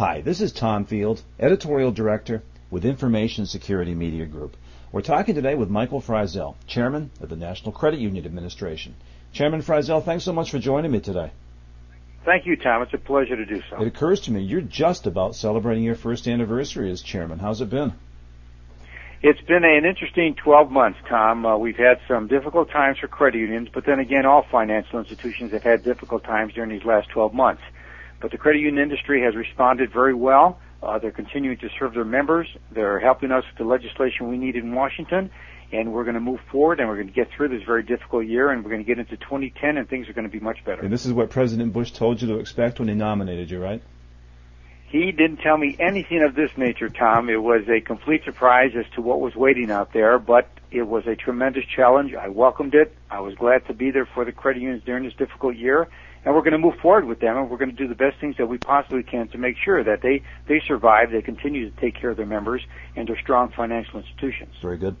Hi, this is Tom Field, Editorial Director with Information Security Media Group. We're talking today with Michael Fryzel, Chairman of the National Credit Union Administration. Chairman Fryzel, thanks so much for joining me today. Thank you, Tom. It's a pleasure to do so. It occurs to me you're just about celebrating your first anniversary as chairman. How's it been? It's been an interesting 12 months, Tom. Uh, we've had some difficult times for credit unions, but then again, all financial institutions have had difficult times during these last 12 months. But the credit union industry has responded very well. Uh, they're continuing to serve their members. They're helping us with the legislation we need in Washington, and we're going to move forward and we're going to get through this very difficult year and we're going to get into 2010 and things are going to be much better. And this is what President Bush told you to expect when he nominated you, right? He didn't tell me anything of this nature, Tom. It was a complete surprise as to what was waiting out there, but it was a tremendous challenge. I welcomed it. I was glad to be there for the credit unions during this difficult year, and we're going to move forward with them, and we're going to do the best things that we possibly can to make sure that they they survive, they continue to take care of their members, and they're strong financial institutions. Very good.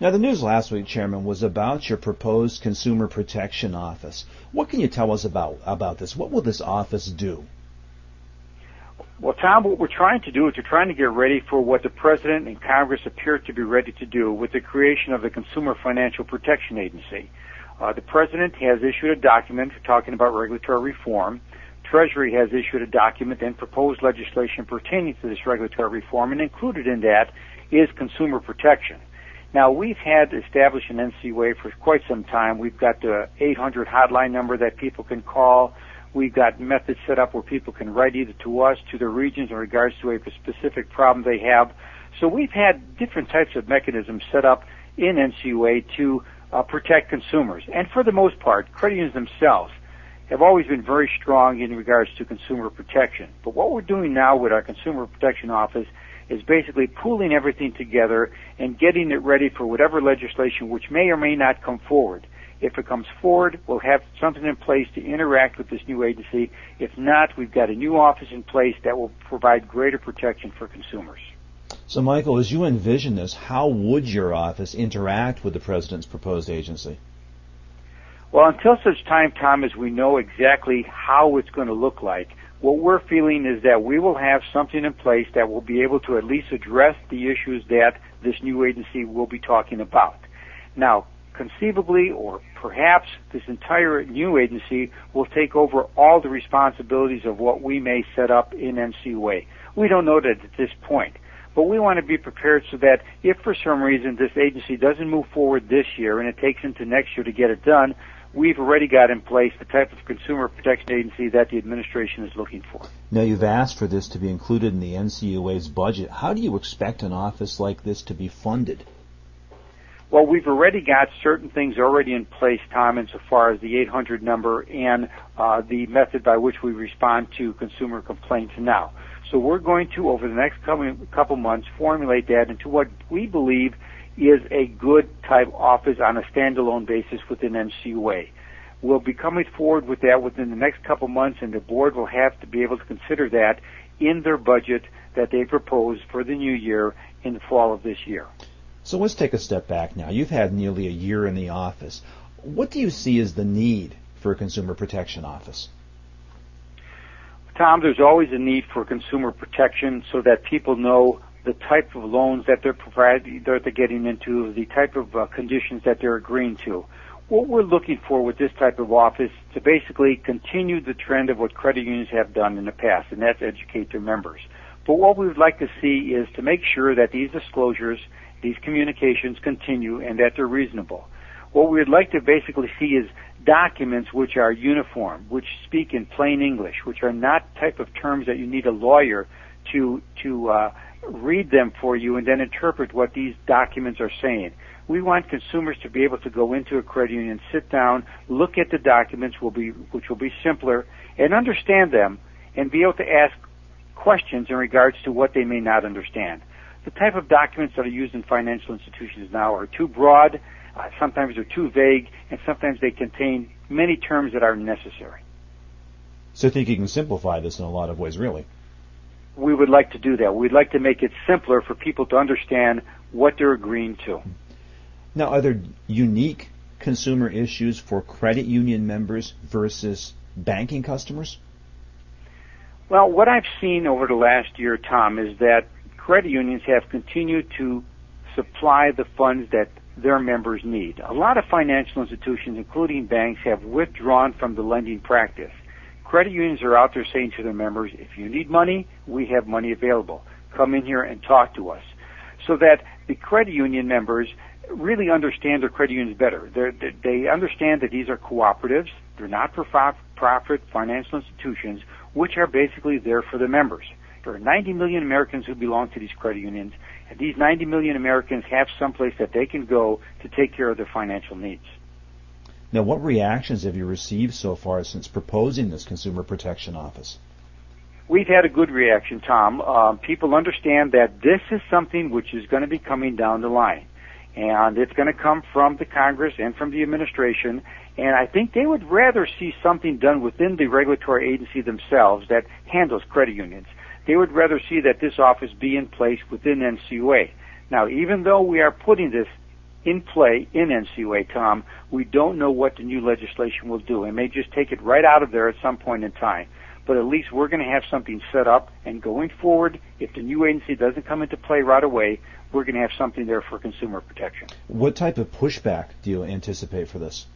Now, the news last week, Chairman, was about your proposed Consumer Protection Office. What can you tell us about about this? What will this office do? Well, Tom, what we're trying to do is we're trying to get ready for what the President and Congress appear to be ready to do with the creation of the Consumer Financial Protection Agency. Uh, the President has issued a document talking about regulatory reform. Treasury has issued a document and proposed legislation pertaining to this regulatory reform, and included in that is consumer protection. Now, we've had established an NCUA for quite some time. We've got the 800 hotline number that people can call. We've got methods set up where people can write either to us, to their regions in regards to a specific problem they have. So we've had different types of mechanisms set up in NCUA to uh, protect consumers. And for the most part, credit unions themselves have always been very strong in regards to consumer protection. But what we're doing now with our Consumer Protection Office is basically pooling everything together and getting it ready for whatever legislation which may or may not come forward. If it comes forward, we'll have something in place to interact with this new agency. If not, we've got a new office in place that will provide greater protection for consumers. So, Michael, as you envision this, how would your office interact with the President's proposed agency? Well, until such time, Tom, as we know exactly how it's going to look like, what we're feeling is that we will have something in place that will be able to at least address the issues that this new agency will be talking about. Now, conceivably or perhaps this entire new agency will take over all the responsibilities of what we may set up in NCUA. We don't know that at this point. But we want to be prepared so that if for some reason this agency doesn't move forward this year and it takes into next year to get it done, we've already got in place the type of consumer protection agency that the administration is looking for. Now, you've asked for this to be included in the NCUA's budget. How do you expect an office like this to be funded? Well, we've already got certain things already in place, Tom, insofar as the 800 number and uh, the method by which we respond to consumer complaints now. So we're going to, over the next coming, couple months, formulate that into what we believe is a good type office on a standalone basis within NCUA. We'll be coming forward with that within the next couple months, and the board will have to be able to consider that in their budget that they propose for the new year in the fall of this year. So let's take a step back now. You've had nearly a year in the office. What do you see as the need for a consumer protection office? Tom, there's always a need for consumer protection so that people know the type of loans that they're providing, that they're getting into, the type of uh, conditions that they're agreeing to. What we're looking for with this type of office is to basically continue the trend of what credit unions have done in the past, and that's educate their members. But what we would like to see is to make sure that these disclosures these communications continue and that they're reasonable. What we would like to basically see is documents which are uniform, which speak in plain English, which are not type of terms that you need a lawyer to to uh, read them for you and then interpret what these documents are saying. We want consumers to be able to go into a credit union, sit down, look at the documents, will be which will be simpler, and understand them, and be able to ask questions in regards to what they may not understand the type of documents that are used in financial institutions now are too broad, uh, sometimes they're too vague, and sometimes they contain many terms that are necessary. So I think you can simplify this in a lot of ways, really. We would like to do that. We'd like to make it simpler for people to understand what they're agreeing to. Now, are there unique consumer issues for credit union members versus banking customers? Well, what I've seen over the last year, Tom, is that credit unions have continued to supply the funds that their members need. A lot of financial institutions, including banks, have withdrawn from the lending practice. Credit unions are out there saying to their members, if you need money, we have money available. Come in here and talk to us. So that the credit union members really understand their credit unions better. They're, they understand that these are cooperatives. They're not for profit financial institutions, which are basically there for the members. There are 90 million Americans who belong to these credit unions, and these 90 million Americans have someplace that they can go to take care of their financial needs. Now, what reactions have you received so far since proposing this Consumer Protection Office? We've had a good reaction, Tom. Uh, people understand that this is something which is going to be coming down the line. And it's going to come from the Congress and from the administration. And I think they would rather see something done within the regulatory agency themselves that handles credit unions. They would rather see that this office be in place within NCUA. Now, even though we are putting this in play in NCUA, Tom, we don't know what the new legislation will do. It may just take it right out of there at some point in time. But at least we're going to have something set up, and going forward, if the new agency doesn't come into play right away, we're going to have something there for consumer protection. What type of pushback do you anticipate for this?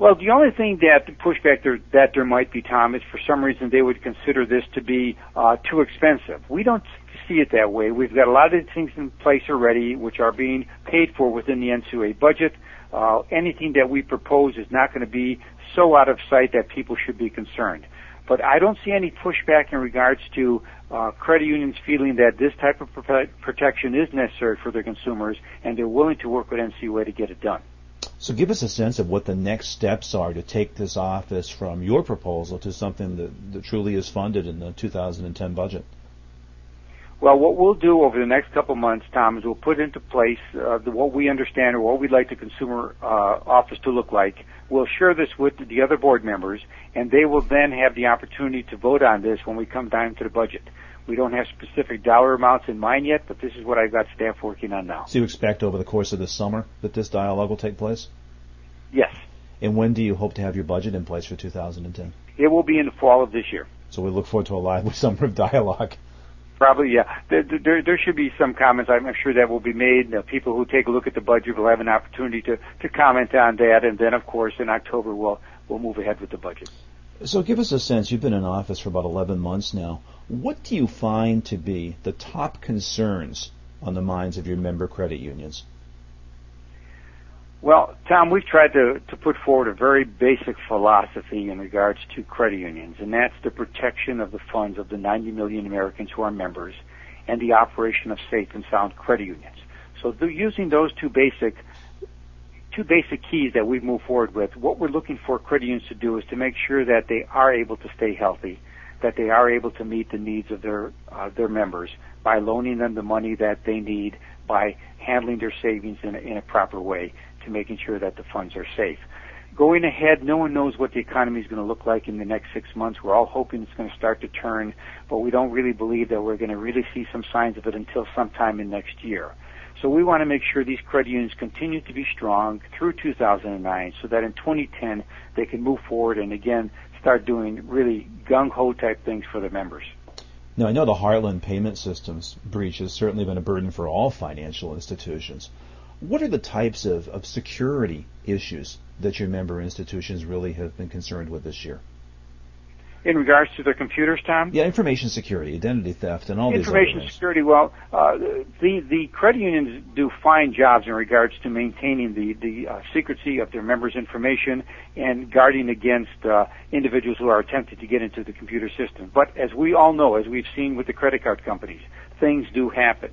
Well, the only thing that the pushback there, that there might be, Tom, is for some reason they would consider this to be uh, too expensive. We don't see it that way. We've got a lot of things in place already, which are being paid for within the NCUA budget. Uh, anything that we propose is not going to be so out of sight that people should be concerned. But I don't see any pushback in regards to uh, credit unions feeling that this type of protection is necessary for their consumers, and they're willing to work with NCUA to get it done. So give us a sense of what the next steps are to take this office from your proposal to something that, that truly is funded in the 2010 budget. Well, what we'll do over the next couple months, Tom, is we'll put into place uh, the, what we understand or what we'd like the consumer uh, office to look like. We'll share this with the other board members, and they will then have the opportunity to vote on this when we come down to the budget. We don't have specific dollar amounts in mind yet, but this is what I've got staff working on now. So you expect over the course of the summer that this dialogue will take place? Yes. And when do you hope to have your budget in place for 2010? It will be in the fall of this year. So we look forward to a lively summer of dialogue. Probably, yeah. There, there, there should be some comments. I'm sure that will be made. Uh, people who take a look at the budget will have an opportunity to, to comment on that, and then, of course, in October we'll we'll move ahead with the budget. So, give us a sense. You've been in office for about 11 months now. What do you find to be the top concerns on the minds of your member credit unions? Well, Tom, we've tried to, to put forward a very basic philosophy in regards to credit unions, and that's the protection of the funds of the 90 million Americans who are members and the operation of safe and sound credit unions. So using those two basic two basic keys that we've moved forward with, what we're looking for credit unions to do is to make sure that they are able to stay healthy, that they are able to meet the needs of their uh, their members by loaning them the money that they need, by handling their savings in a, in a proper way, to making sure that the funds are safe. Going ahead, no one knows what the economy is going to look like in the next six months. We're all hoping it's going to start to turn, but we don't really believe that we're going to really see some signs of it until sometime in next year. So we want to make sure these credit unions continue to be strong through 2009 so that in 2010 they can move forward and again start doing really gung ho type things for their members. Now, I know the Heartland payment systems breach has certainly been a burden for all financial institutions. What are the types of, of security issues that your member institutions really have been concerned with this year? In regards to their computers, Tom? Yeah, information security, identity theft, and all information these. Information security. Well, uh, the the credit unions do fine jobs in regards to maintaining the the uh, secrecy of their members' information and guarding against uh, individuals who are attempting to get into the computer system. But as we all know, as we've seen with the credit card companies, things do happen.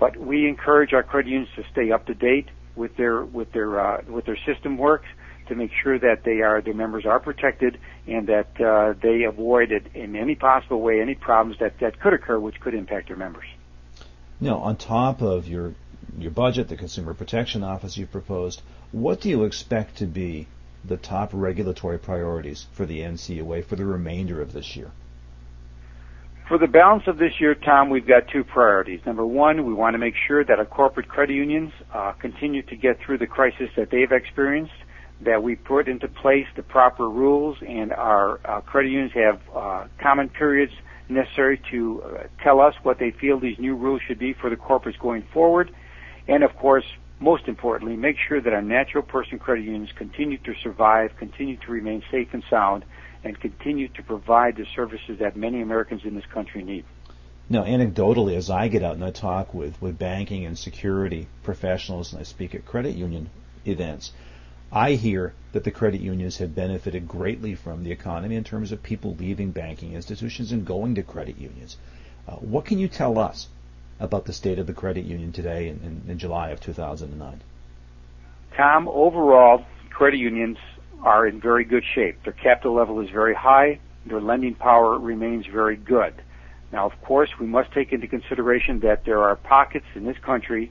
But we encourage our credit unions to stay up to date with their with their uh, with their system works to make sure that they are their members are protected and that uh, they avoid it in any possible way any problems that that could occur which could impact their members. Now, on top of your your budget, the Consumer Protection Office you've proposed, what do you expect to be the top regulatory priorities for the NCUA for the remainder of this year? For the balance of this year, Tom, we've got two priorities. Number one, we want to make sure that our corporate credit unions uh, continue to get through the crisis that they've experienced that we put into place the proper rules and our uh, credit unions have uh, comment periods necessary to uh, tell us what they feel these new rules should be for the corporates going forward. And of course, most importantly, make sure that our natural person credit unions continue to survive, continue to remain safe and sound, and continue to provide the services that many Americans in this country need. Now, anecdotally, as I get out and I talk with, with banking and security professionals and I speak at credit union events, I hear that the credit unions have benefited greatly from the economy in terms of people leaving banking institutions and going to credit unions. Uh, what can you tell us about the state of the credit union today in, in, in July of 2009? Tom, overall, credit unions are in very good shape. Their capital level is very high. Their lending power remains very good. Now, of course, we must take into consideration that there are pockets in this country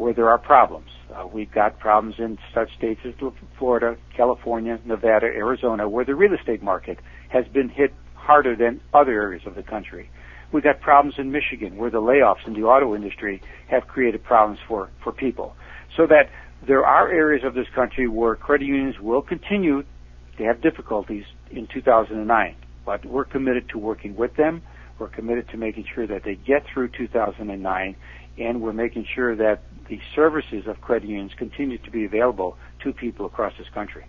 where there are problems. Uh, we've got problems in such states as Florida, California, Nevada, Arizona, where the real estate market has been hit harder than other areas of the country. We've got problems in Michigan, where the layoffs in the auto industry have created problems for, for people. So that there are areas of this country where credit unions will continue to have difficulties in 2009. But we're committed to working with them we're committed to making sure that they get through 2009, and we're making sure that the services of credit unions continue to be available to people across this country.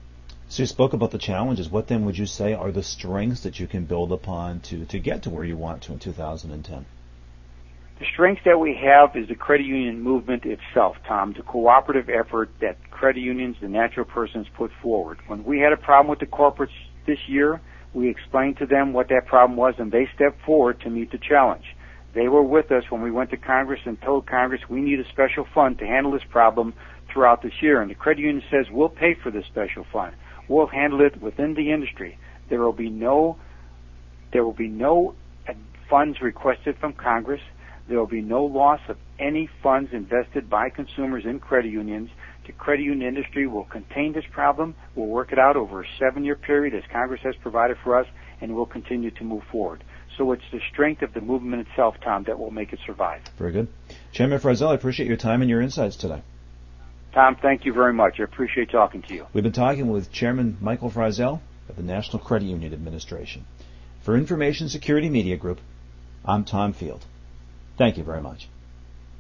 So you spoke about the challenges. What then would you say are the strengths that you can build upon to, to get to where you want to in 2010? The strength that we have is the credit union movement itself, Tom, the cooperative effort that credit unions, the natural persons put forward. When we had a problem with the corporates this year, we explained to them what that problem was, and they stepped forward to meet the challenge. They were with us when we went to Congress and told Congress we need a special fund to handle this problem throughout this year. And the credit union says we'll pay for this special fund. We'll handle it within the industry. There will be no there will be no funds requested from Congress. There will be no loss of any funds invested by consumers in credit unions. The credit union industry will contain this problem. We'll work it out over a seven-year period as Congress has provided for us, and we'll continue to move forward. So it's the strength of the movement itself, Tom, that will make it survive. Very good. Chairman Fryzel, I appreciate your time and your insights today. Tom, thank you very much. I appreciate talking to you. We've been talking with Chairman Michael Fryzel of the National Credit Union Administration. For Information Security Media Group, I'm Tom Field. Thank you very much.